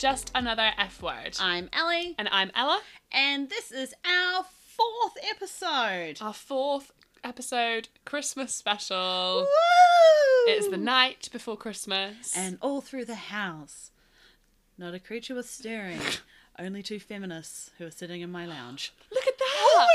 Just another F word. I'm Ellie, and I'm Ella. and this is our fourth episode. Our fourth episode, Christmas special. Woo! It's the night before Christmas. And all through the house, not a creature was stirring, only two feminists who are sitting in my lounge. look at that. Oh,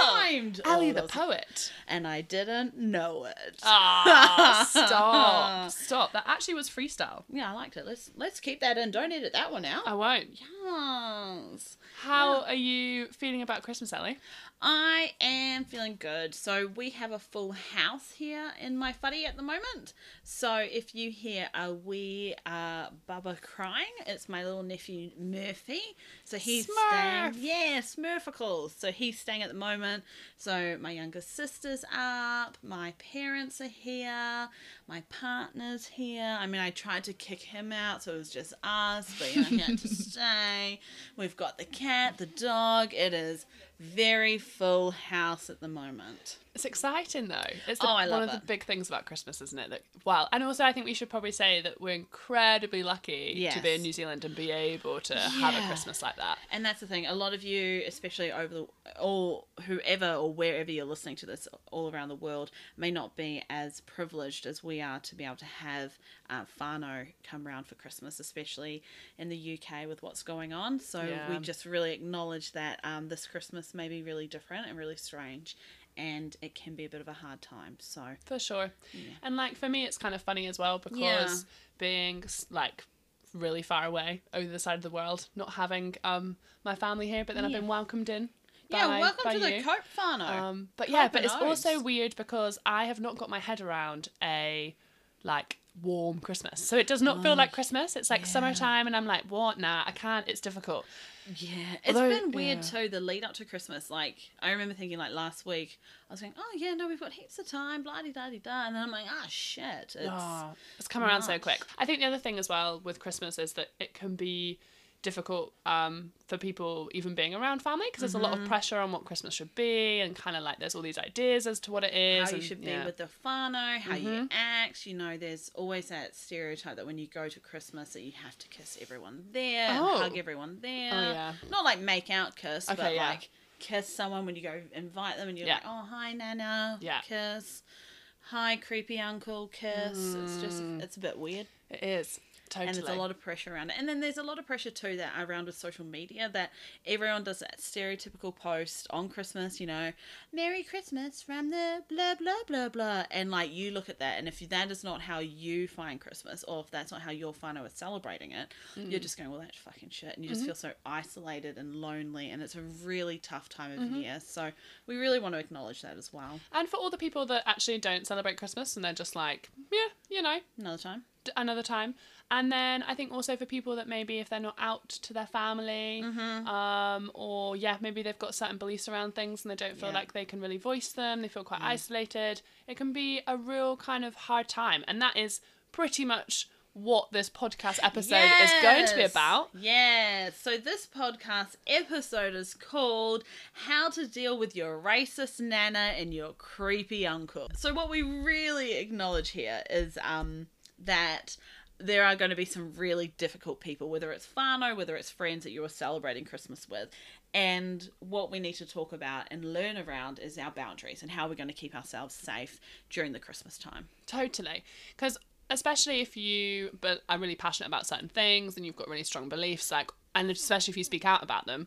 rhymed. Ellie Oh, the poet. And I didn't know it. Ah, stop. Stop. That actually was freestyle. Yeah, I liked it. Let's let's keep that in. Don't edit that one out. I won't. Yes. How are you feeling about Christmas, Ellie? I am feeling good. So we have a full house here in my whare at the moment. So if you hear a wee uh, bubba crying, it's my little nephew Murphy. So he's Smurf. staying. Yeah, Smurficles. So he's staying at the moment. So my younger sister's up. My parents are here. My partner's here. I mean, I tried to kick him out, so it was just us. But you know, he had to stay. We've got the cat, the dog. It is very full house at the moment. It's exciting though. It's the, Oh, one of it. the big things about Christmas, isn't it? That well, and also I think we should probably say that we're incredibly lucky to be in New Zealand and be able to have a Christmas like that. And that's the thing. A lot of you, especially over the or whoever or wherever you're listening to this, all around the world, may not be as privileged as we are to be able to have uh, whānau come around for Christmas, especially in the UK with what's going on. So we just really acknowledge that um, this Christmas may be really different and really strange, and it can be a bit of a hard time. So For sure. And like for me, it's kind of funny as well because Yeah. being like really far away over the side of the world, not having um my family here, but then I've been welcomed in. Yeah, by- welcome by to the you. Cope whānau. Um, but yeah, but it's also weird because I have not got my head around a like warm Christmas. So it does not feel like Christmas. It's like yeah. summertime, and I'm like, what? Nah, I can't. It's difficult. Yeah, it's Although- been weird yeah. too. The lead up to Christmas, like I remember thinking, like last week, I was going, "Oh yeah, no, we've got heaps of time, blah de da de da," and then I'm like, "Ah shit, it's Oh, it's come around so quick. I think the other thing as well with Christmas is that it can be difficult um, for people even being around family because there's a lot Mm-hmm. of pressure on what Christmas should be and kind of like there's all these ideas as to what it is. how you should be yeah. Mm-hmm. with the whānau, how you act. You know, there's always that stereotype that when you go to Christmas, that you have to kiss everyone there, and Oh. hug everyone there. Oh, yeah. Not like make out kiss, but yeah. like kiss someone when you go invite them, and you're Yeah. like, "Oh hi, Nana," Yeah. kiss. Hi, creepy uncle, kiss. It's just, it's a bit weird. It is totally. and there's a lot of pressure around it. And then there's a lot of pressure too that around with social media that everyone does that stereotypical post on Christmas, you know, Merry Christmas from the blah blah blah blah, and like you look at that, and if that is not how you find Christmas, or if that's not how your whānau is celebrating it, Mm. you're just going, well, that's fucking shit, and you just Mm-hmm. feel so isolated and lonely, and it's a really tough time of year. So we really want to acknowledge that as well. And for all the people that actually don't celebrate Christmas and they're just like, yeah, you know, Another time. d- another time. And then I think also for people that maybe if they're not out to their family, Mm-hmm. um, or yeah, maybe they've got certain beliefs around things and they don't feel Yeah. like they can really voice them, they feel quite isolated. It can be a real kind of hard time, and that is pretty much what this podcast episode is going to be about. Yes. So this podcast episode is called How to Deal with Your Racist Nana and Your Creepy Uncle. So what we really acknowledge here is um that there are going to be some really difficult people, whether it's whānau, whether it's friends that you are celebrating Christmas with. And what we need to talk about and learn around is our boundaries and how we're going to keep ourselves safe during the Christmas time. Totally. Because especially if you but are really passionate about certain things and you've got really strong beliefs, like and especially if you speak out about them.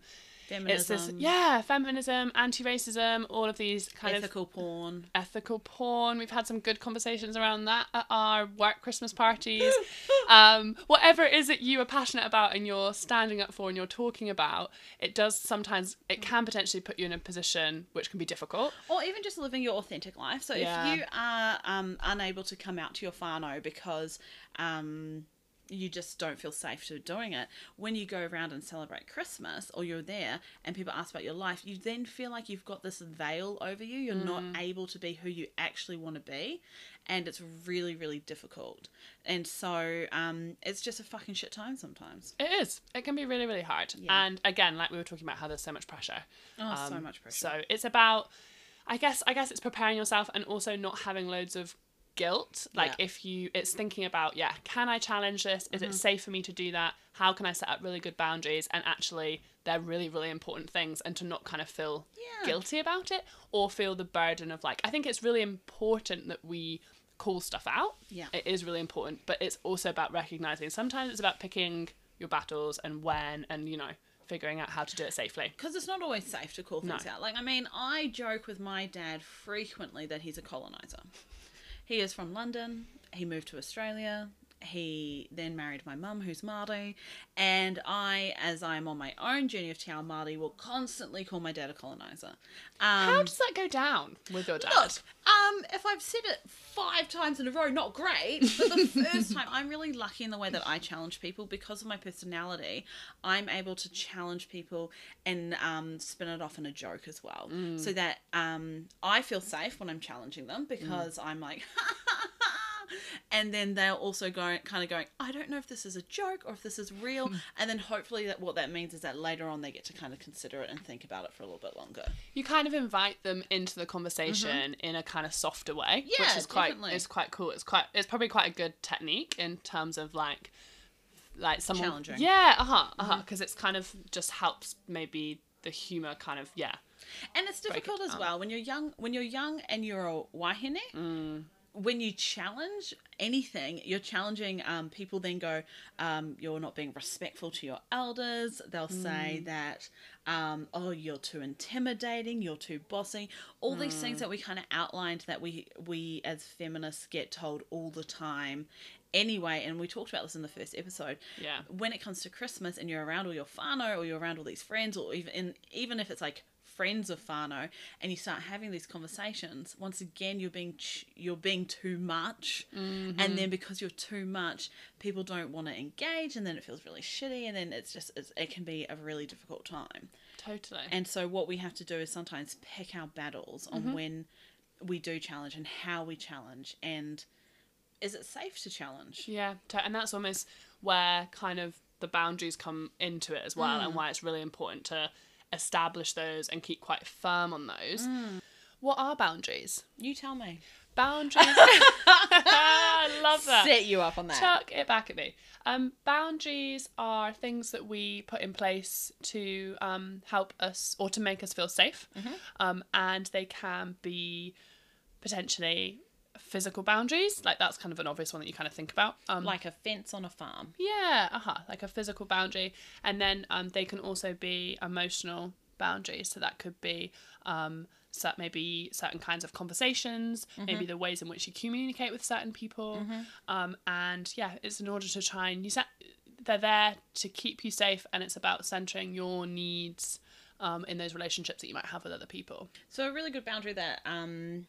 It's this yeah, feminism, anti racism, all of these kind of ethical porn. ethical porn. We've had some good conversations around that at our work Christmas parties. um, whatever it is that you are passionate about and you're standing up for and you're talking about, it does sometimes it can potentially put you in a position which can be difficult. or even just living your authentic life. So Yeah. if you are um, unable to come out to your whānau because um, you just don't feel safe to doing it, when you go around and celebrate Christmas or you're there and people ask about your life, you then feel like you've got this veil over you. You're not able to be who you actually want to be. And it's really, really difficult. And so um, it's just a fucking shit time sometimes. It is. It can be really, really hard. Yeah. And again, like we were talking about how there's so much pressure. Oh, so Um, much pressure. So it's about I guess I guess it's preparing yourself and also not having loads of guilt like Yeah. if you it's thinking about yeah can i challenge this is Mm-hmm. it safe for me to do that how can i set up really good boundaries and actually they're really really important things and to not kind of feel Yeah. guilty about it or feel the burden of like i think it's really important that we call stuff out Yeah. it is really important but it's also about recognizing sometimes it's about picking your battles and when and you know figuring out how to do it safely because it's not always safe to call things No. out. Like, I mean, I joke with my dad frequently that he's a colonizer. He is from London. He moved to Australia. He then married my mum, who's Māori, and I, as I'm on my own journey of Te Ao Māori, will constantly call my dad a colonizer. Um, how does that go down with your dad Look, um, if I've said it five times in a row, not great. But the first time, I'm really lucky in the way that I challenge people because of my personality. I'm able to challenge people and um, spin it off in a joke as well, so that um, I feel safe when I'm challenging them because I'm like. And then they're also going, kind of going. I don't know if this is a joke or if this is real. and then hopefully that what that means is that later on they get to kind of consider it and think about it for a little bit longer. you kind of invite them into the conversation in a kind of softer way, Mm-hmm. Yeah, which is quite definitely. it's quite cool. It's quite it's probably quite a good technique in terms of like like someone Challenging. Mm-hmm. Yeah, uh huh, uh huh, because it's kind of just helps maybe the humor kind of yeah. And it's break it difficult as well when you're young. When you're young and you're a wahine, Mm. When you challenge anything, you're challenging. Um, people then go, um, "You're not being respectful to your elders." They'll Mm. say that, um, "Oh, you're too intimidating. You're too bossy." All these Mm. things that we kind of outlined that we we as feminists get told all the time. Anyway, and we talked about this in the first episode Yeah. when it comes to Christmas and you're around all your whānau or you're around all these friends or even even if it's like friends of whānau and you start having these conversations once again you're being ch- you're being too much. And mm-hmm. then because you're too much people don't want to engage and then it feels really shitty and then it's just it's, it can be a really difficult time. Totally. and so what we have to do is sometimes pick our battles on mm-hmm. when we do challenge and how we challenge and is it safe to challenge? Yeah, and that's almost where kind of the boundaries come into it as well, and mm. why it's really important to establish those and keep quite firm on those. What are boundaries? you tell me Boundaries. I love that. set you up on that Chuck it back at me. Um, boundaries are things that we put in place to um, help us or to make us feel safe, um, and they can be potentially physical boundaries. Like that's kind of an obvious one that you kind of think about. Um, like a fence on a farm. yeah, uh huh, like a physical boundary, and then um, they can also be emotional boundaries. So that could be um, so maybe certain kinds of conversations, maybe the ways in which you communicate with certain people, um, and yeah, it's in order to try and you set. They're there to keep you safe, and it's about centering your needs um, in those relationships that you might have with other people. So a really good boundary that um,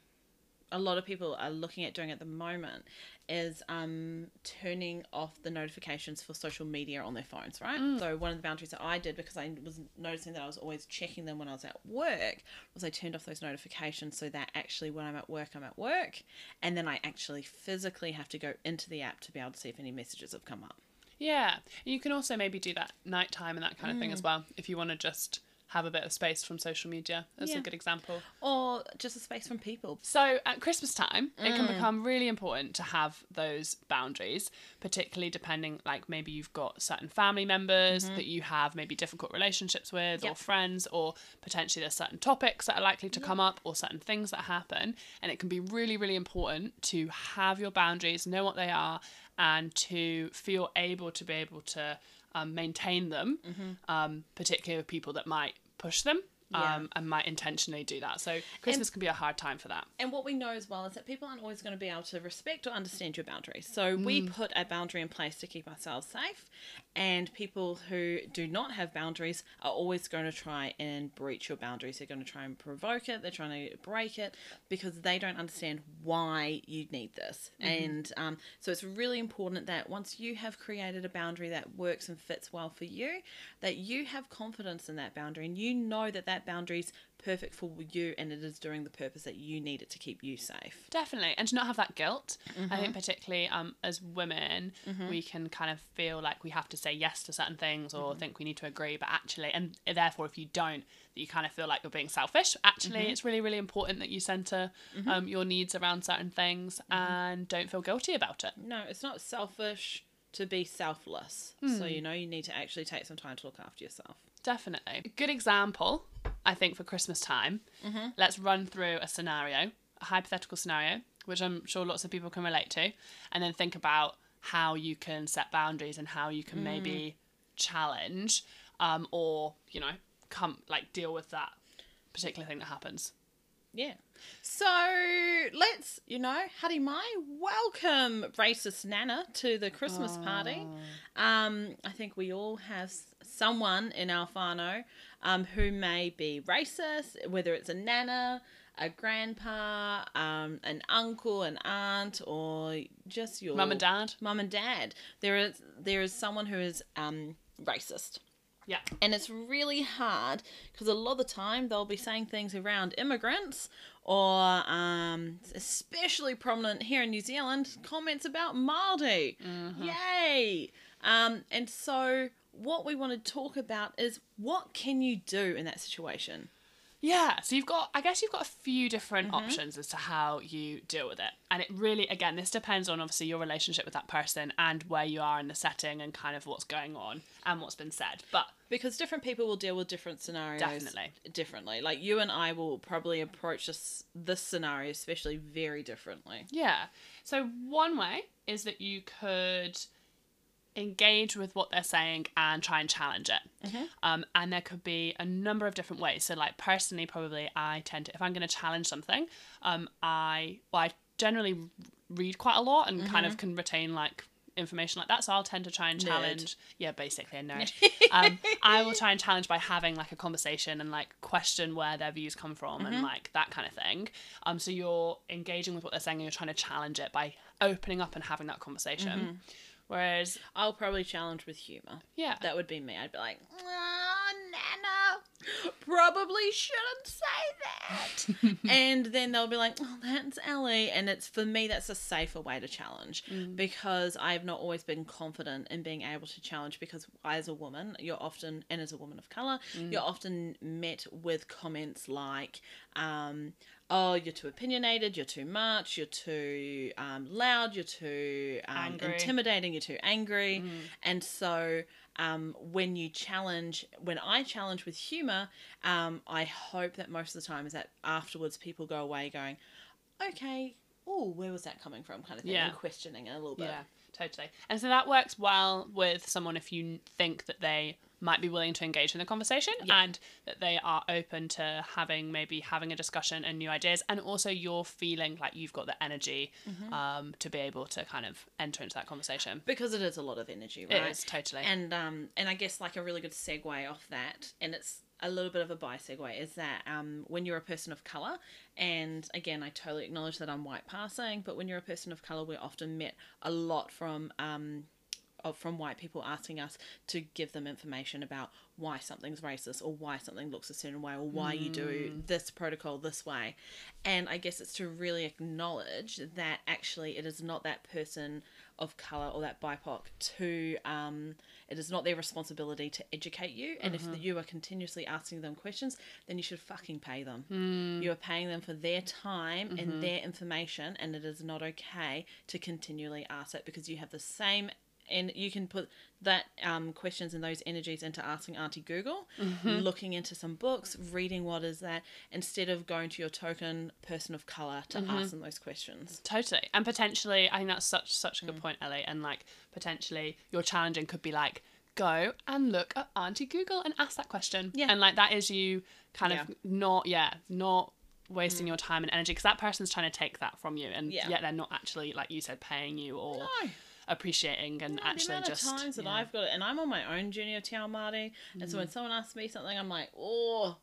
a lot of people are looking at doing at the moment is um, turning off the notifications for social media on their phones, right? So one of the boundaries that I did because I was noticing that I was always checking them when I was at work was I turned off those notifications so that actually when I'm at work, I'm at work, and then I actually physically have to go into the app to be able to see if any messages have come up. Yeah, and you can also maybe do that nighttime and that kind of thing as well if you want to just have a bit of space from social media. That's Yeah. a good example. Or just a space from people. So at Christmas time, it can become really important to have those boundaries, particularly depending, like maybe you've got certain family members that you have maybe difficult relationships with, or friends, or potentially there's certain topics that are likely to come up, or certain things that happen. And it can be really, really important to have your boundaries, know what they are, and to feel able to be able to um, maintain them, um, particularly with people that might push them. Yeah. Um, and might intentionally do that. So Christmas can be a hard time for that. And what we know as well is that people aren't always going to be able to respect or understand your boundaries. So we put a boundary in place to keep ourselves safe, and people who do not have boundaries are always going to try and breach your boundaries. They're going to try and provoke it. They're trying to break it because they don't understand why you need this. And um, so it's really important that once you have created a boundary that works and fits well for you, that you have confidence in that boundary and you know that that that boundary's perfect for you and it is doing the purpose that you need it to keep you safe. Definitely, and to not have that guilt. I Mm-hmm. think particularly um, as women, we can kind of feel like we have to say yes to certain things or Mm-hmm. think we need to agree, but actually, and therefore, if you don't, that you kind of feel like you're being selfish. Actually, Mm-hmm. it's really, really important that you center um, your needs around certain things Mm-hmm. and don't feel guilty about it. No, it's not selfish to be selfless. Hmm. So you know you need to actually take some time to look after yourself. Definitely. A good example, I think, for Christmas time. Mm-hmm. Let's run through a scenario, a hypothetical scenario, which I'm sure lots of people can relate to, and then think about how you can set boundaries and how you can Mm. maybe challenge um, or, you know, come like deal with that particular thing that happens. Yeah. So let's, you know, Haere Mai, welcome racist Nana to the Christmas party. Um, I think we all have someone in our whānau um, who may be racist, whether it's a Nana, a grandpa, um, an uncle, an aunt, or just your Mum and dad. Mum and dad. There is there is someone who is um, racist. Yeah. And it's really hard because a lot of the time they'll be saying things around immigrants or, um, especially prominent here in New Zealand, comments about Māori. Yay! Um, and so what we want to talk about is what can you do in that situation? Yeah, so you've got, I guess you've got a few different Mm-hmm. options as to how you deal with it. And it really, again, this depends on obviously your relationship with that person and where you are in the setting and kind of what's going on and what's been said. But Because different people will deal with different scenarios Definitely. differently. Like you and I will probably approach this this scenario especially very differently. yeah, so one way is that you could engage with what they're saying and try and challenge it. Um, and there could be a number of different ways. So, like personally, probably I tend to, if I'm going to challenge something, um, I well, I generally read quite a lot and kind of can retain like information like that. So I'll tend to try and challenge. Yeah, basically a nerd. um, I will try and challenge by having like a conversation and like question where their views come from and like that kind of thing. Um, so you're engaging with what they're saying and you're trying to challenge it by opening up and having that conversation. Whereas, I'll probably challenge with humor. yeah, That would be me. I'd be like, oh, Nana, probably shouldn't say that. and then they'll be like, oh, that's Ellie. And it's for me, that's a safer way to challenge because I've not always been confident in being able to challenge because as a woman, you're often, and as a woman of colour, you're often met with comments like, um, oh, you're too opinionated, you're too much, you're too um, loud, you're too um, intimidating, you're too angry. And so um, when you challenge, when I challenge with humor, um, I hope that most of the time is that afterwards people go away going, okay, oh, where was that coming from, kind of thing, Yeah. and questioning it a little bit. Yeah, totally. And so that works well with someone if you think that they might be willing to engage in the conversation and that they are open to having maybe having a discussion and new ideas and also you're feeling like you've got the energy um, to be able to kind of enter into that conversation. Because it is a lot of energy, right? is, totally. And um, and I guess like a really good segue off that, and it's a little bit of a bi segue, is that um, when you're a person of color, and again, I totally acknowledge that I'm white passing, but when you're a person of color, we're often met a lot from um, of, from white people asking us to give them information about why something's racist or why something looks a certain way or why you do mm. this protocol this way. And I guess it's to really acknowledge that actually it is not that person of color or that BIPOC to, um, it is not their responsibility to educate you. And if uh-huh. you are continuously asking them questions, then you should fucking pay them. Hmm. You are paying them for their time and mm-hmm. their information, and it is not okay to continually ask it because you have the same and you can put that um, questions and those energies into asking Auntie Google, mm-hmm. looking into some books, reading what is that, instead of going to your token person of color to mm-hmm. ask them those questions. Totally. And potentially, I think that's such such a good mm. point, Ellie. And like potentially your challenging could be like, go and look at Auntie Google and ask that question. Yeah. And like that is you kind Yeah. of not yeah, not wasting mm. your time and energy because that person's trying to take that from you and Yeah. yet they're not actually like you said paying you or No. Appreciating and No, actually the just times that yeah. I've got it, and I'm on my own journey of Te Ao Māori, and so when Mm. someone asks me something, I'm like, oh,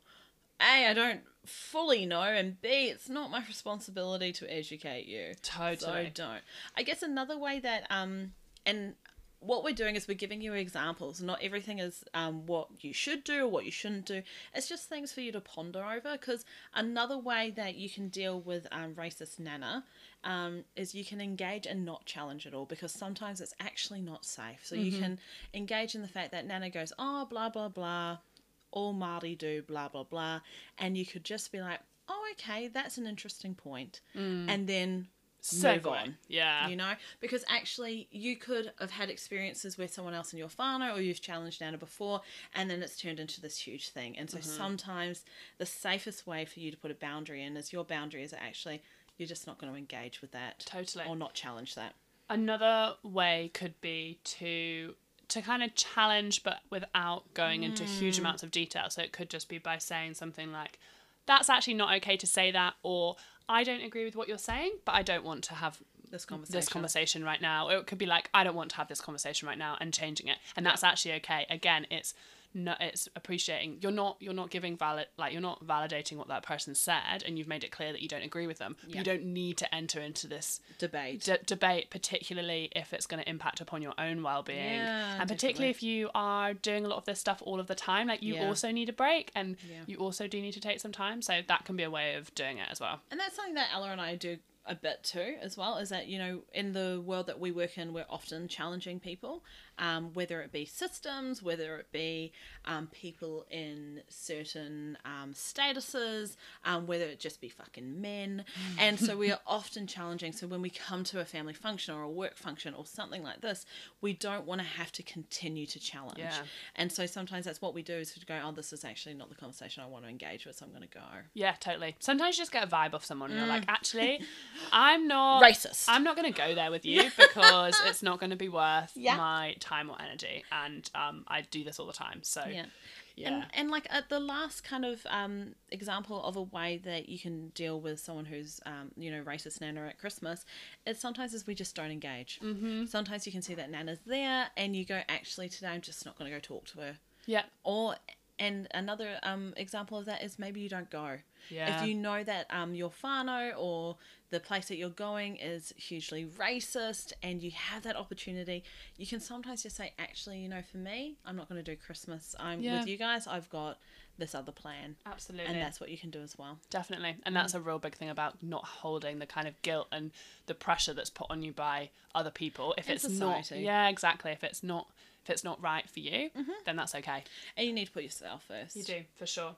A, I don't fully know, and B, it's not my responsibility to educate you. Totally. So don't. I guess another way that um and what we're doing is we're giving you examples. Not everything is um, what you should do or what you shouldn't do. It's just things for you to ponder over. Because another way that you can deal with um, racist nana um, is you can engage and not challenge it all because sometimes it's actually not safe. So you can engage in the fact that nana goes, oh, blah, blah, blah, all Māori do, blah, blah, blah. And you could just be like, oh, okay, that's an interesting point. And then move on Yeah. you know because actually you could have had experiences with someone else in your whānau or you've challenged Nana before and then it's turned into this huge thing and so Mm-hmm. sometimes the safest way for you to put a boundary in is your boundary is actually you're just not going to engage with that Totally. or not challenge that Another way could be to to kind of challenge but without going into huge amounts of detail. So it could just be by saying something like that's actually not okay to say that or I don't agree with what you're saying, but I don't want to have this conversation this conversation right now. It could be like, I don't want to have this conversation right now and changing it. And that's actually okay. Again, it's no it's appreciating you're not you're not giving valid like you're not validating what that person said and you've made it clear that you don't agree with them. Yeah. You don't need to enter into this debate d- debate, particularly if it's going to impact upon your own well-being, Yeah, and particularly if you are doing a lot of this stuff all of the time. Like you Yeah. also need a break, and you also do need to take some time. So that can be a way of doing it as well. And that's something that Ella and I do a bit too, as well, is that, you know, in the world that we work in, we're often challenging people, um, whether it be systems, whether it be um, people in certain um, statuses, um, whether it just be fucking men. And so we are often challenging. So when we come to a family function or a work function or something like this, we don't want to have to continue to challenge. Yeah. And so sometimes that's what we do is to go, oh, this is actually not the conversation I want to engage with, so I'm going to go. Yeah, totally. Sometimes you just get a vibe off someone, and you're like, actually, I'm not Racist. I'm not going to go there with you because it's not going to be worth Yeah. my time or energy, and um, I do this all the time. So Yeah. yeah. And, and like at the last kind of um, example of a way that you can deal with someone who's um, you know racist nana at Christmas is sometimes is we just don't engage. Mm-hmm. Sometimes you can see that nana's there and you go actually today I'm just not going to go talk to her. yeah, Or and another um, example of that is maybe you don't go. Yeah. If you know that um, your whānau or the place that you're going is hugely racist and you have that opportunity, you can sometimes just say, actually, you know, for me, I'm not going to do Christmas. I'm Yeah. with you guys. I've got this other plan. absolutely. And that's what you can do as well. Definitely. And that's a real big thing about not holding the kind of guilt and the pressure that's put on you by other people. If And it's not society. Yeah, exactly. If it's not if it's not right for you, then that's okay. And you need to put yourself first. You do, for sure.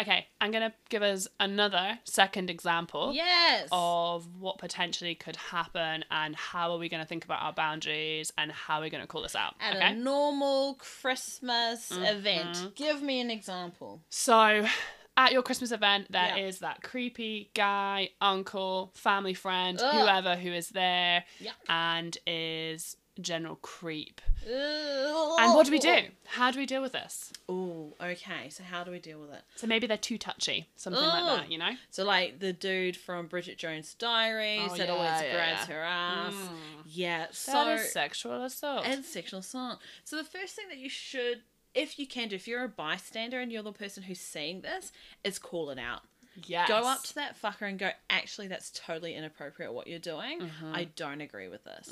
Okay, I'm gonna give us another second example Yes. of what potentially could happen and how are we gonna think about our boundaries and how are we gonna call this out. At okay. a normal Christmas Mm-hmm. event, give me an example. So, at your Christmas event, there is Yeah. that creepy guy, uncle, family friend, Ugh. whoever who is there Yuck. and is general creep. And what do we do? How do we deal with this? Oh, okay. So how do we deal with it? So maybe they're too touchy, something like Ugh. that, you know? So like the dude from Bridget Jones' Diaries Oh, that yeah, always yeah, grabs yeah. her ass. Mm. Yeah. So is sexual assault. and sexual assault. So the first thing that you should, if you can do, if you're a bystander and you're the person who's seeing this, is call it out. Yes. Go up to that fucker and go, actually, that's totally inappropriate what you're doing. Mm-hmm. I don't agree with this.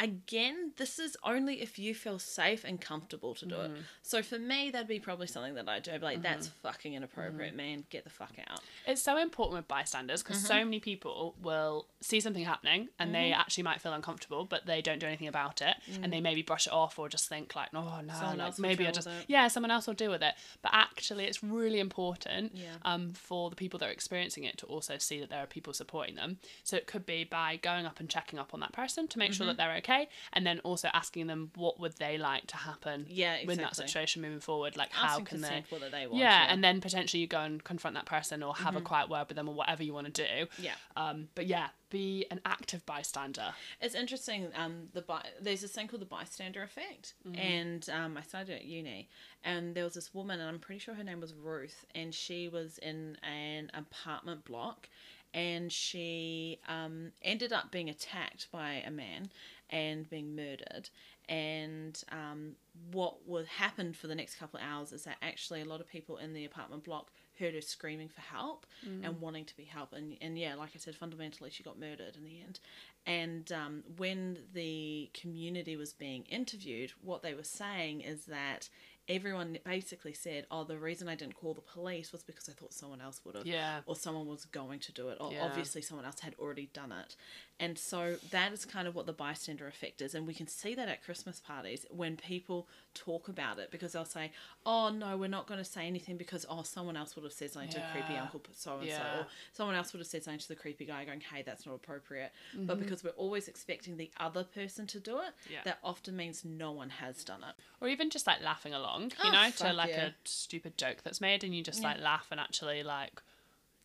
Again, this is only if you feel safe and comfortable to do Mm-hmm. it. So for me, that'd be probably something that I'd do. I'd be like, that's fucking inappropriate, Mm-hmm. man. Get the fuck out. It's so important with bystanders because Mm-hmm. so many people will see something happening and they Mm-hmm. actually might feel uncomfortable, but they don't do anything about it, and they maybe brush it off or just think like, "Oh no, Mm. Someone like, maybe I just it." yeah, someone else will deal with it." But actually, it's really important Yeah. um, for the people that are experiencing it to also see that there are people supporting them. So it could be by going up and checking up on that person to make Mm-hmm. sure that they're okay, and then also asking them what would they like to happen Yeah, with that situation moving forward. Like how Asking can they they want yeah, to. and then potentially you go and confront that person or have a quiet word with them or whatever you want to do. Yeah. Um, but yeah, be an active bystander. It's interesting. Um, the by- there's this thing called the bystander effect, and um, I studied it at uni, and there was this woman, and I'm pretty sure her name was Ruth, and she was in an apartment block, and she um, ended up being attacked by a man and being murdered, and um, what would happen for the next couple of hours is that actually a lot of people in the apartment block heard her screaming for help and wanting to be helped. And, and yeah like i said fundamentally she got murdered in the end. And um, when the community was being interviewed what they were saying is that everyone basically said oh the reason i didn't call the police was because i thought someone else would have Yeah. or someone was going to do it or Yeah. obviously someone else had already done it and so that is kind of what the bystander effect is and we can see that at christmas parties when people talk about it because they'll say oh no we're not going to say anything because oh someone else would have said something to the creepy uncle so and so or someone else would have said something to the creepy guy going hey that's not appropriate Mm-hmm. but because we're always expecting the other person to do it Yeah. that often means no one has done it or even just like laughing along, you Oh, know, to like yeah. a stupid joke that's made, and you just Yeah. like laugh, and actually like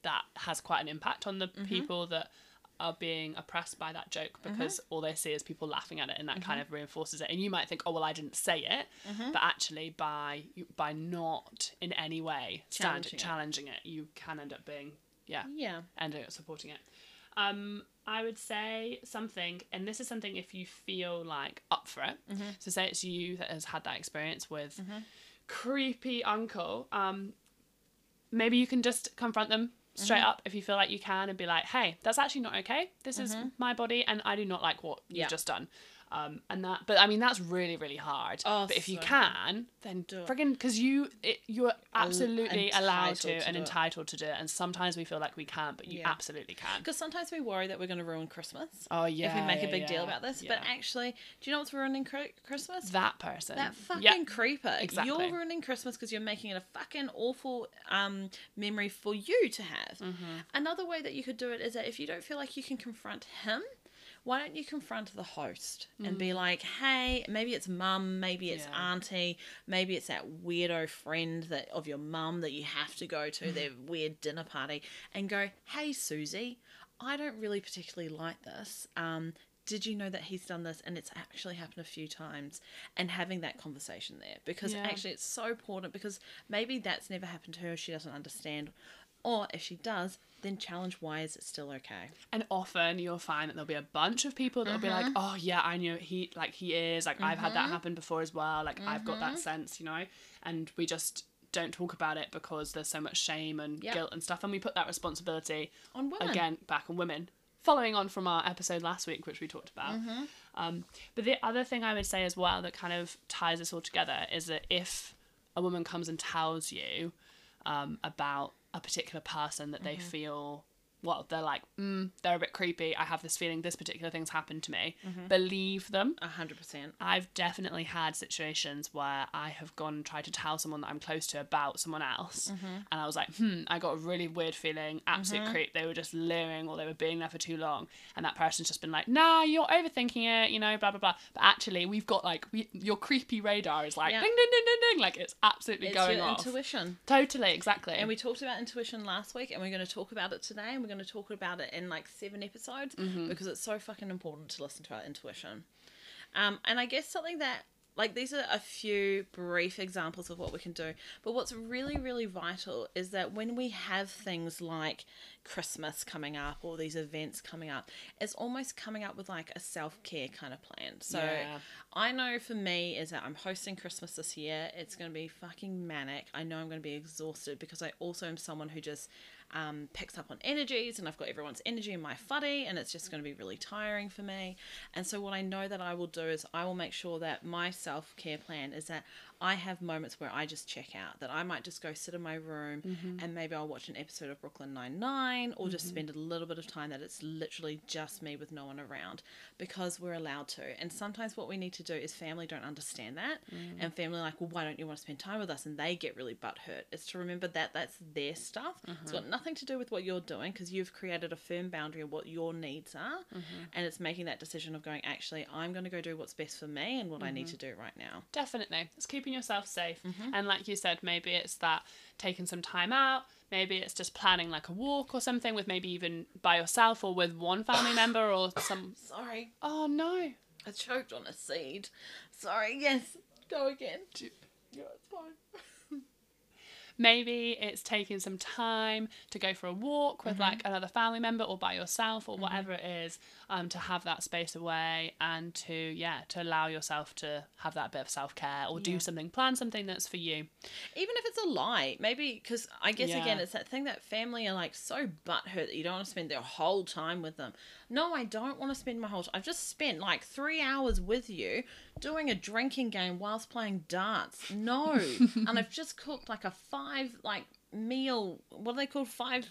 that has quite an impact on the Mm-hmm. people that are being oppressed by that joke Mm-hmm. because all they see is people laughing at it, and that kind of reinforces it. And you might think, oh well, I didn't say it, Mm-hmm. but actually by by not in any way stand, Challenging challenging, it. it, you can end up being yeah yeah ending up supporting it. Um, I would say something, and this is something if you feel like up for it. Mm-hmm. So say it's you that has had that experience with creepy uncle. Um, maybe you can just confront them straight Mm-hmm. up if you feel like you can, and be like, "Hey, that's actually not okay. This is my body, and I do not like what Mm-hmm. Yeah. you've just done." Um, and that, but I mean, that's really, really hard. Oh, but if you so can, then Do it. friggin' because you, it, you're absolutely allowed to, to and do it. entitled to do it. And sometimes we feel like we can't, but you Yeah. absolutely can. because sometimes we worry that we're going to ruin christmas Oh yeah. if we yeah, make a yeah, big deal about this. But actually, do you know what's ruining Christmas? that person, that fucking yeah, creeper. exactly. You're ruining Christmas because you're making it a fucking awful um, memory for you to have. Mm-hmm. Another way that you could do it is that if you don't feel like you can confront him, why don't you confront the host and be like, hey, maybe it's mum, maybe it's Mm. Yeah. auntie, maybe it's that weirdo friend that of your mum that you have to go to their weird dinner party, and go, hey, Susie, I don't really particularly like this. Um, did you know that he's done this and it's actually happened a few times and having that conversation there because Yeah. actually it's so important because maybe that's never happened to her she doesn't understand or if she does then challenge why is it still okay And often you'll find that there'll be a bunch of people that'll be like, Mm-hmm. "Oh yeah, I knew he like he is like I've had that happen before as well. Like I've got Mm-hmm. that sense, you know." And we just don't talk about it because there's so much shame and Yeah. guilt and stuff, and we put that responsibility on women again back on women. Following on from our episode last week, which we talked about. Mm-hmm. Um, but the other thing I would say as well that kind of ties this all together is that if a woman comes and tells you um, about a particular person that they Mm-hmm. feel well they're like mm, they're a bit creepy. I have this feeling this particular thing's happened to me. Mm-hmm. believe them. A hundred percent. I've definitely had situations where i have gone and tried to tell someone that i'm close to about someone else Mm-hmm. and i was like hmm i got a really weird feeling. Absolute creep. They were just leering or they were being there for too long and that person's just been like nah you're overthinking it you know blah blah blah. But actually we've got like we, your creepy radar is like Yeah. ding ding ding ding ding like it's absolutely it's going your off. intuition. Totally exactly. And we talked about intuition last week and we're going to talk about it today and we're going to talk about it in like seven episodes Mm-hmm. because it's so fucking important to listen to our intuition um, and i guess something that like these are a few brief examples of what we can do but what's really really vital is that when we have things like christmas coming up or these events coming up it's almost coming up with like a self-care kind of plan so Yeah. I know for me is that I'm hosting Christmas this year. It's going to be fucking manic. I know I'm going to be exhausted because I also am someone who just um, picks up on energies and I've got everyone's energy in my whare and it's just going to be really tiring for me. And so, what I know that I will do is I will make sure that my self care plan is that I have moments where I just check out, that I might just go sit in my room mm-hmm. and maybe I'll watch an episode of Brooklyn Nine-Nine or just mm-hmm. spend a little bit of time that it's literally just me with no one around because we're allowed to. And sometimes what we need to do is family don't understand that mm. and family like, well, why don't you want to spend time with us? And they get really butthurt. It's to remember that that's their stuff. It's got uh-huh. nothing to do with what you're doing because you've created a firm boundary of what your needs are. Mm-hmm. And it's making that decision of going, actually, I'm going to go do what's best for me and what I need to do right now. Definitely. It's keeping yourself safe. Mm-hmm. And like you said, maybe it's that taking some time out. Maybe it's just planning like a walk or something with maybe even by yourself or with one family member or some. Sorry, Oh no. I choked on a seed. Sorry, yes, go again. Yeah, it's fine. maybe it's taking some time to go for a walk with like another family member or by yourself or whatever it is um, to have that space away and to yeah to allow yourself to have that bit of self-care or do something plan something that's for you Even if it's a lie, maybe because I guess again it's that thing that family are like so butthurt that you don't want to spend their whole time with them. No, I don't want to spend my whole. time. I've just spent like three hours with you doing a drinking game whilst playing darts. No, and I've just cooked like a five like meal. What are they called? Five.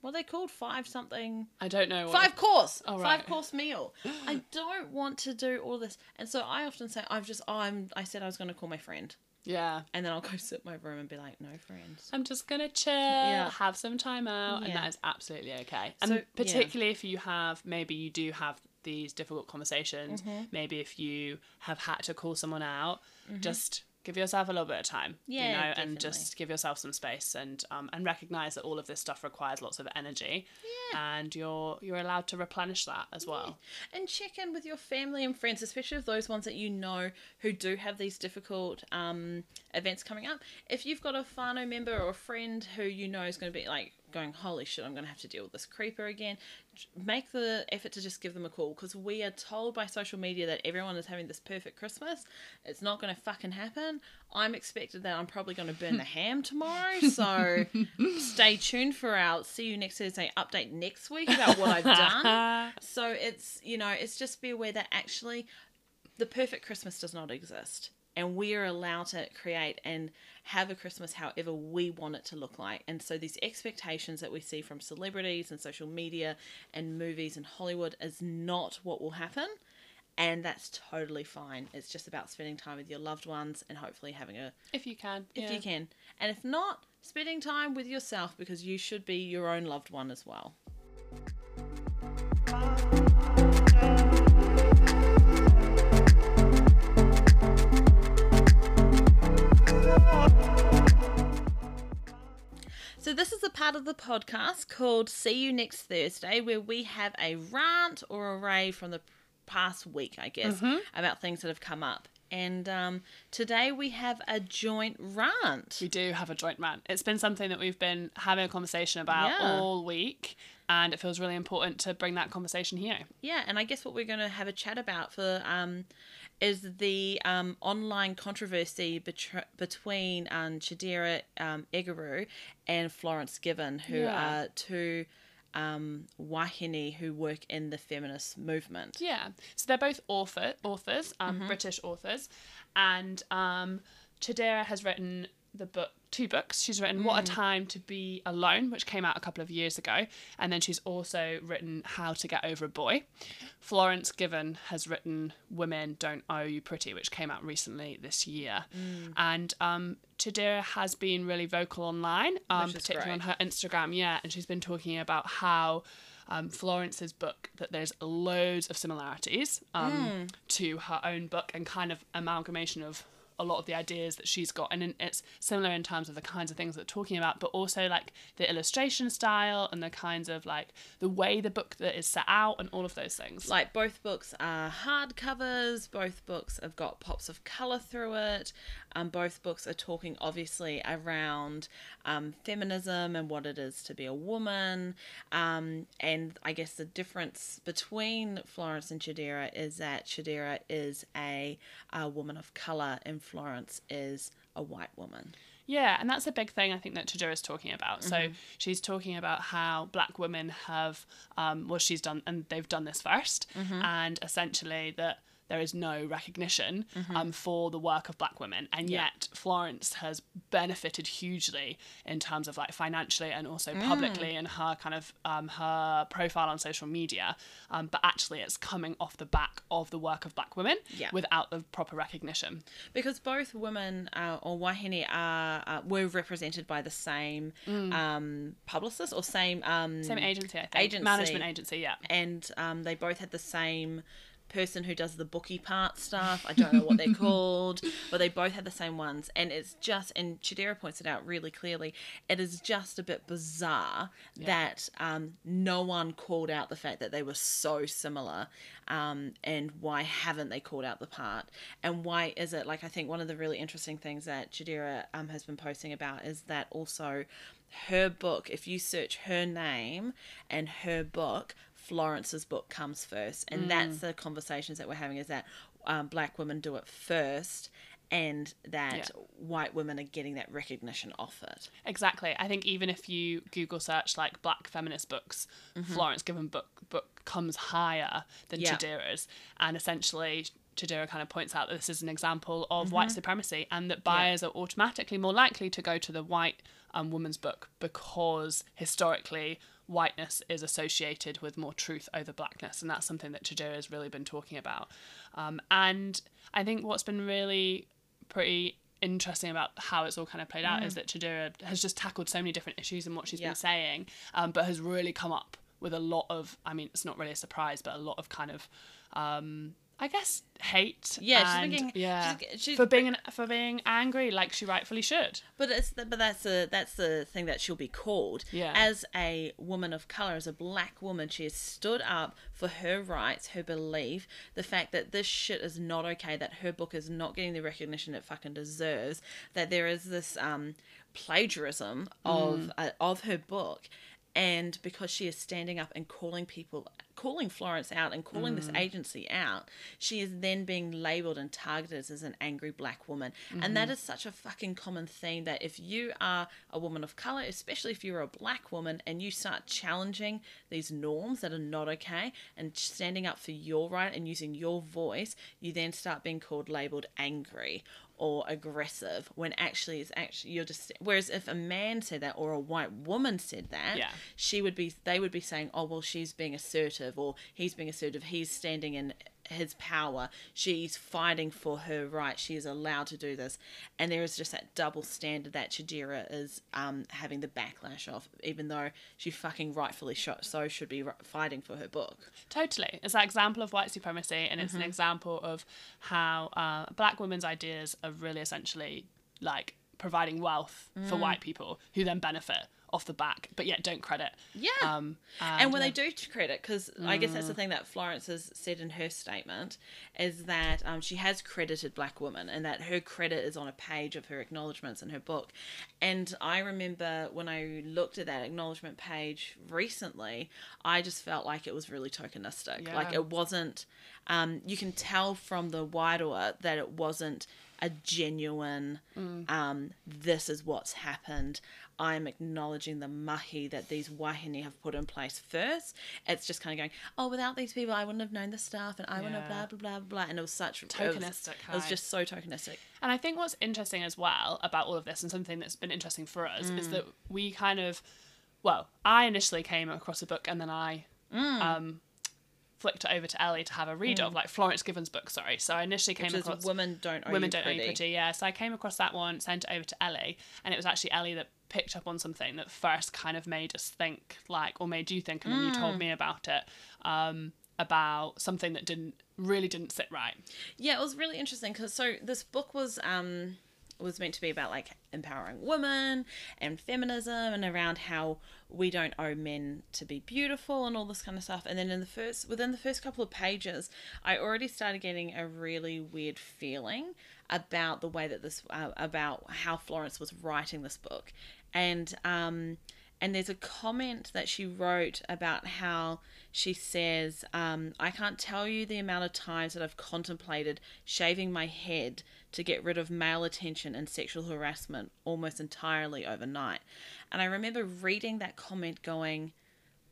What are they called? Five something. i don't know Five course, Oh, five right. course meal. I don't want to do all this, and so I often say I've just oh, I'm. I said I was going to call my friend, yeah and then I'll go sit in my room and be like, no friends. I'm just gonna chill, Yeah. have some time out, and that is absolutely okay. And So, yeah. particularly if you have, maybe you do have these difficult conversations. Mm-hmm. Maybe if you have had to call someone out, just give yourself a little bit of time. Yeah, you know, and just give yourself some space and um, and recognize that all of this stuff requires lots of energy. yeah. And you're you're allowed to replenish that as well. And check in with your family and friends, especially with those ones that you know who do have these difficult um, events coming up. If you've got a whānau member or a friend who you know is going to be like going, holy shit, I'm going to have to deal with this creeper again, make the effort to just give them a call because we are told by social media that everyone is having this perfect Christmas. It's not going to fucking happen. I'm expected that I'm probably going to burn the ham tomorrow. So stay tuned for our see you next Thursday update next week about what I've done. So it's you know it's just be aware that actually the perfect Christmas does not exist, and we are allowed to create and have a Christmas however we want it to look like. And so these expectations that we see from celebrities and social media and movies and Hollywood is not what will happen. And that's totally fine. It's just about spending time with your loved ones and hopefully having a If you can. if yeah. you can. And if not, spending time with yourself because you should be your own loved one as well. So, this is a part of the podcast called See You Next Thursday, where we have a rant or a rave from the past week, I guess, about things that have come up. And um, today we have a joint rant. We do have a joint rant. It's been something that we've been having a conversation about Yeah. all week, and it feels really important to bring that conversation here. Yeah, and I guess what we're going to have a chat about for um, is the um, online controversy betr- between um, Chidera um, and Florence Given, who Yeah. are two um, wahine who work in the feminist movement. Yeah. So they're both author authors, um, British authors, and um, Chidera has written the book two books. She's written What a Time to Be Alone, which came out a couple of years ago, and then she's also written How to Get Over a Boy. Florence Given has written Women Don't Owe You Pretty, which came out recently this year, and um, Chidera has been really vocal online, um, particularly on her Instagram, yeah, and she's been talking about how um, Florence's book that there's loads of similarities um, to her own book and kind of amalgamation of a lot of the ideas that she's got and it's similar in terms of the kinds of things that we're talking about but also like the illustration style and the kinds of like the way the book that is set out and all of those things Like both books are hardcovers, both books have got pops of colour through it. Um, both books are talking obviously around um, feminism and what it is to be a woman. Um, and I guess the difference between Florence and Chidera is that Chidera is a, a woman of colour and Florence is a white woman. Yeah, and that's a big thing I think that Chidera is talking about. So Mm-hmm. she's talking about how black women have, um, well, she's done, and they've done this 1st Mm-hmm. and essentially that there is no recognition um, for the work of black women, and Mm-hmm. Yeah. yet Florence has benefited hugely in terms of like financially and also Mm. publicly in her kind of um, her profile on social media. Um, but actually, it's coming off the back of the work of black women Yeah. without the proper recognition. because both women uh, or wahine are uh, were represented by the same um, publicist or same um, Same agency, I think. Agency. Management agency, yeah. and um, they both had the same person who does the bookie part stuff. I don't know what they're called, but they both have the same ones. And it's just, and Chidera points it out really clearly, it is just a bit bizarre that um, no one called out the fact that they were so similar. Um, and why haven't they called out the part? And why is it, like, I think one of the really interesting things that Chidera um, has been posting about is that also her book, if you search her name and her book, Florence's book comes first, and that's the conversations that we're having. Is that um, black women do it first, and that Yeah. white women are getting that recognition off it. Exactly. I think even if you Google search like black feminist books, Florence Given book book comes higher than Yeah. Chidera's, and essentially Chidera kind of points out that this is an example of white supremacy, and that buyers are automatically more likely to go to the white um, woman's book because historically whiteness is associated with more truth over blackness, and that's something that Chidera has really been talking about. Um, and I think what's been really pretty interesting about how it's all kind of played out is that Chidera has just tackled so many different issues in what she's Yeah. been saying, um, but has really come up with a lot of, I mean, it's not really a surprise, but a lot of kind of, um, I guess, hate. Yeah, she's thinking- yeah, she's- she's- for being an, for being angry like she rightfully should. But it's the, but that's the that's the thing that she'll be called. Yeah. As a woman of color, as a black woman, she has stood up for her rights, her belief, the fact that this shit is not okay, that her book is not getting the recognition it fucking deserves, that there is this um plagiarism of uh, of her book. And because she is standing up and calling people, calling Florence out and calling this mm. agency out, she is then being labeled and targeted as an angry black woman. And that mm-hmm. is such a fucking common theme that if you are a woman of color, especially if you're a black woman and you start challenging these norms that are not okay and standing up for your right and using your voice, you then start being called labeled angry or aggressive when actually it's actually you're just whereas if a man said that or a white woman said that Yeah. she would be they would be saying oh well she's being assertive or he's being assertive he's standing in his power she's fighting for her right she is allowed to do this and there is just that double standard that Chidera is um, having the backlash of even though she fucking rightfully shot so should be fighting for her book Totally. It's that example of white supremacy, and it's Mm-hmm. an example of how uh, black women's ideas are really essentially like providing wealth Mm. for white people who then benefit off the back, but yet don't credit. Yeah. Um, and when yeah. they do credit, because I guess that's the thing that Florence has said in her statement, is that um, she has credited black women and that her credit is on a page of her acknowledgements in her book. And I remember when I looked at that acknowledgement page recently, I just felt like it was really tokenistic. Like it wasn't, um, you can tell from the wider that it wasn't a genuine, um, this is what's happened. I'm acknowledging the mahi that these wahine have put in place first. It's just kind of going, oh, without these people, I wouldn't have known the stuff, and I wouldn't have blah blah blah blah. And it was such it was- Tokenistic, It was, just so tokenistic. And I think what's interesting as well about all of this, and something that's been interesting for us, is that we kind of, well, I initially came across a book and then I um, flicked it over to Ellie to have a read of, like Florence Given's book, sorry. So I initially came Which across women don't owe Women Don't Owe You pretty. Pretty, yeah. So I came across that one, sent it over to Ellie, and it was actually Ellie that picked up on something that first kind of made us think, like, or made you think, and then you Mm. told me about it, um, about something that didn't really didn't sit right. Yeah, it was really interesting because so this book was um was meant to be about like empowering women and feminism and around how we don't owe men to be beautiful and all this kind of stuff. And then in the first within the first couple of pages, I already started getting a really weird feeling about the way that this uh, about how Florence was writing this book. And um and there's a comment that she wrote about how she says, um, I can't tell you the amount of times that I've contemplated shaving my head to get rid of male attention and sexual harassment almost entirely overnight. And I remember reading that comment going,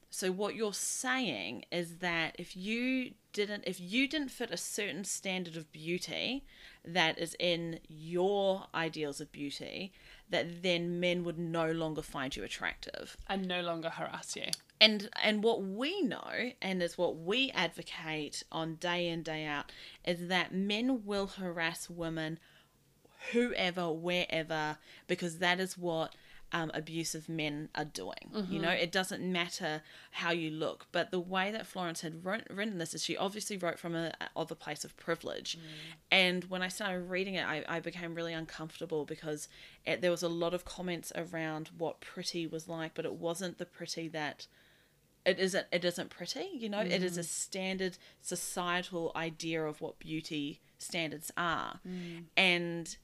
so what you're saying is that if you didn't if you didn't fit a certain standard of beauty that is in your ideals of beauty, that then men would no longer find you attractive. And no longer harass you. And and what we know and is what we advocate on day in day out is that men will harass women whoever, wherever, because that is what um, abusive men are doing. You mm-hmm. know, it doesn't matter how you look, but the way that Florence had wrote, written this is she obviously wrote from a other place of privilege, mm. and when I started reading it, I, I became really uncomfortable because it, there was a lot of comments around what pretty was like, but it wasn't the pretty that it isn't it isn't pretty you know? It is a mm. standard societal idea of what beauty standards are. Mm. And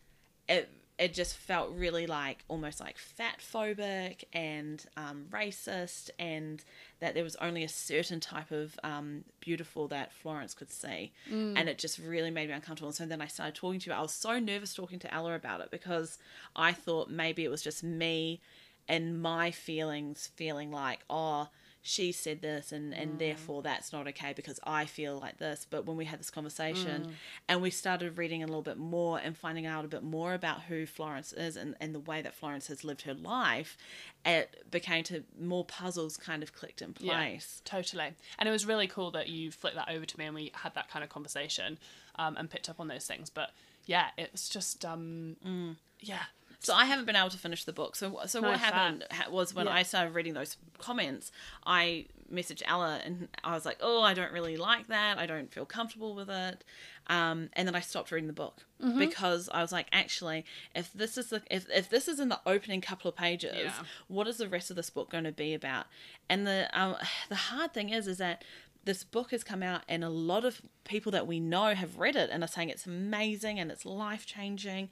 it it just felt really like almost like fat phobic and um, racist and that there was only a certain type of um, beautiful that Florence could see. And it just really made me uncomfortable. And so then I started talking to you. I was so nervous talking to Ella about it because I thought maybe it was just me and my feelings feeling like oh she said this and and therefore that's not okay because I feel like this but when we had this conversation and we started reading a little bit more and finding out a bit more about who Florence is and, and the way that Florence has lived her life it became to more puzzles kind of clicked in place Totally. And it was really cool that you flipped that over to me and we had that kind of conversation um, and picked up on those things. But yeah, it's just, um, Mm. yeah. So I haven't been able to finish the book. So so what happened ha- was when Yeah. I started reading those comments, I messaged Ella and I was like, "Oh, I don't really like that. I don't feel comfortable with it." Um, and then I stopped reading the book Mm-hmm. because I was like, "Actually, if this is the if, if this is in the opening couple of pages, Yeah. what is the rest of this book going to be about?" And the um, the hard thing is, is that this book has come out and a lot of people that we know have read it and are saying it's amazing and it's life changing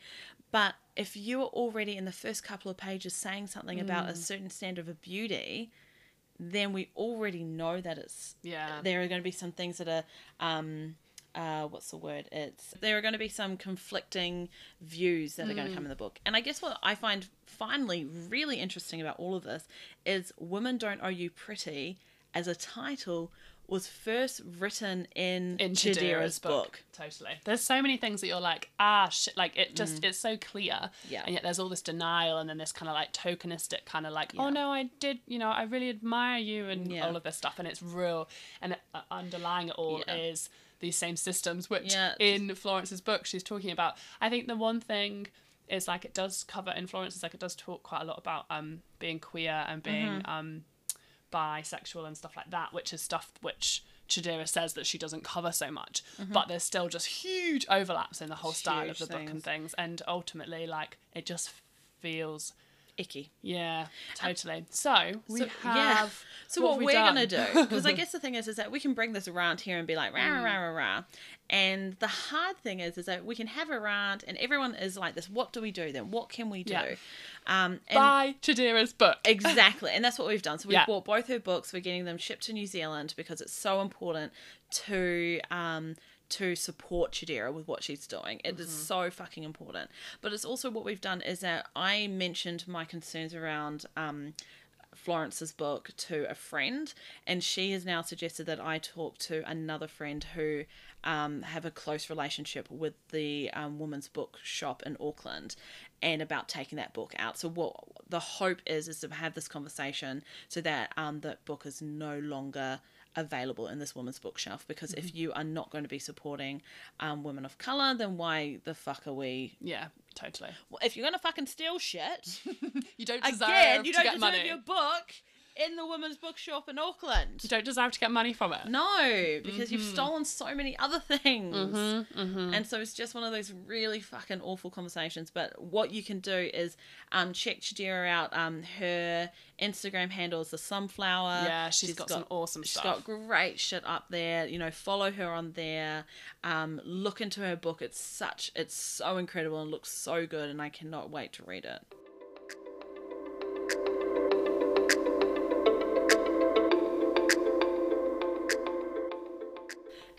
but if you are already in the first couple of pages saying something about a certain standard of beauty then we already know that it's Yeah. there are going to be some things that are um uh, what's the word? It's there are going to be some conflicting views that are going to come in the book, and I guess what I find finally really interesting about all of this is "Women Don't Owe You Pretty" as a title was first written in, in Chidera's Chidera's book. Totally. There's so many things that you're like, ah, shit. Like it just, it's so clear. Mm. Yeah. And yet there's all this denial and then this kind of like tokenistic kind of like, Yeah. oh no, I did, you know, I really admire you and Yeah. all of this stuff. And it's real. And uh, underlying it all Yeah. is these same systems, which in Florence's book she's talking about. I think the one thing is like it does cover in Florence's like it does talk quite a lot about um being queer and being Mm-hmm. um bisexual and stuff like that, which is stuff which Chidera says that she doesn't cover so much. But there's still just huge overlaps in the whole style of Mm-hmm. Huge the book and things. things. And ultimately, like, it just feels, Icky. yeah, totally. So we So, have. yeah. So what, we we're done? gonna do, because I guess the thing is, is that we can bring this around here and be like rah Mm. rah rah rah, and the hard thing is, is that we can have a rant and everyone is like this. What do we do then? What can we do? Yeah. Um, and Buy Chidera's book. exactly, and that's what we've done. So we've Yeah. bought both her books. We're getting them shipped to New Zealand because it's so important to um to support Chidera with what she's doing. It is so fucking important. But it's also what we've done is that I mentioned my concerns around um Florence's book to a friend, and she has now suggested that I talk to another friend who um, have a close relationship with the um, woman's book shop in Auckland, and about taking that book out. So what the hope is is to have this conversation so that um, that book is no longer available in this woman's bookshelf because if you are not going to be supporting um, women of color then why the fuck are we Yeah, totally. well, if you're gonna fucking steal shit You don't deserve again you don't get deserve money. your book in the women's bookshop in auckland. You don't deserve to get money from it. no because you've Mm-hmm. stolen so many other things. And so it's just one of those really fucking awful conversations. But what you can do is um check Chidera out um her instagram handle is the Slumflower. Yeah, she's got some awesome she's stuff. got great shit up there. You know follow her on there. Um look into her book. It's such it's so incredible and looks so good and i cannot wait to read it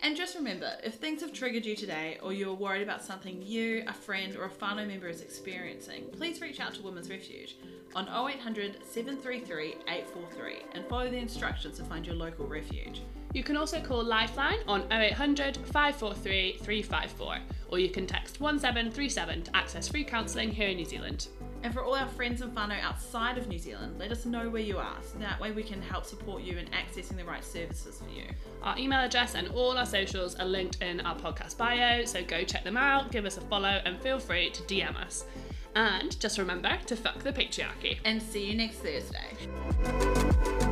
And just remember, if things have triggered you today or you're worried about something you, a friend, or a whānau member is experiencing, please reach out to Women's Refuge on 0800 733 843 and follow the instructions to find your local refuge. You can also call Lifeline on 0800 543 354, or you can text 1737 to access free counselling here in New Zealand. And for all our friends and whānau outside of New Zealand, let us know where you are so that way we can help support you in accessing the right services for you. Our email address and all our socials are linked in our podcast bio, so go check them out, give us a follow, and feel free to DM us. And just remember to fuck the patriarchy. And see you next Thursday.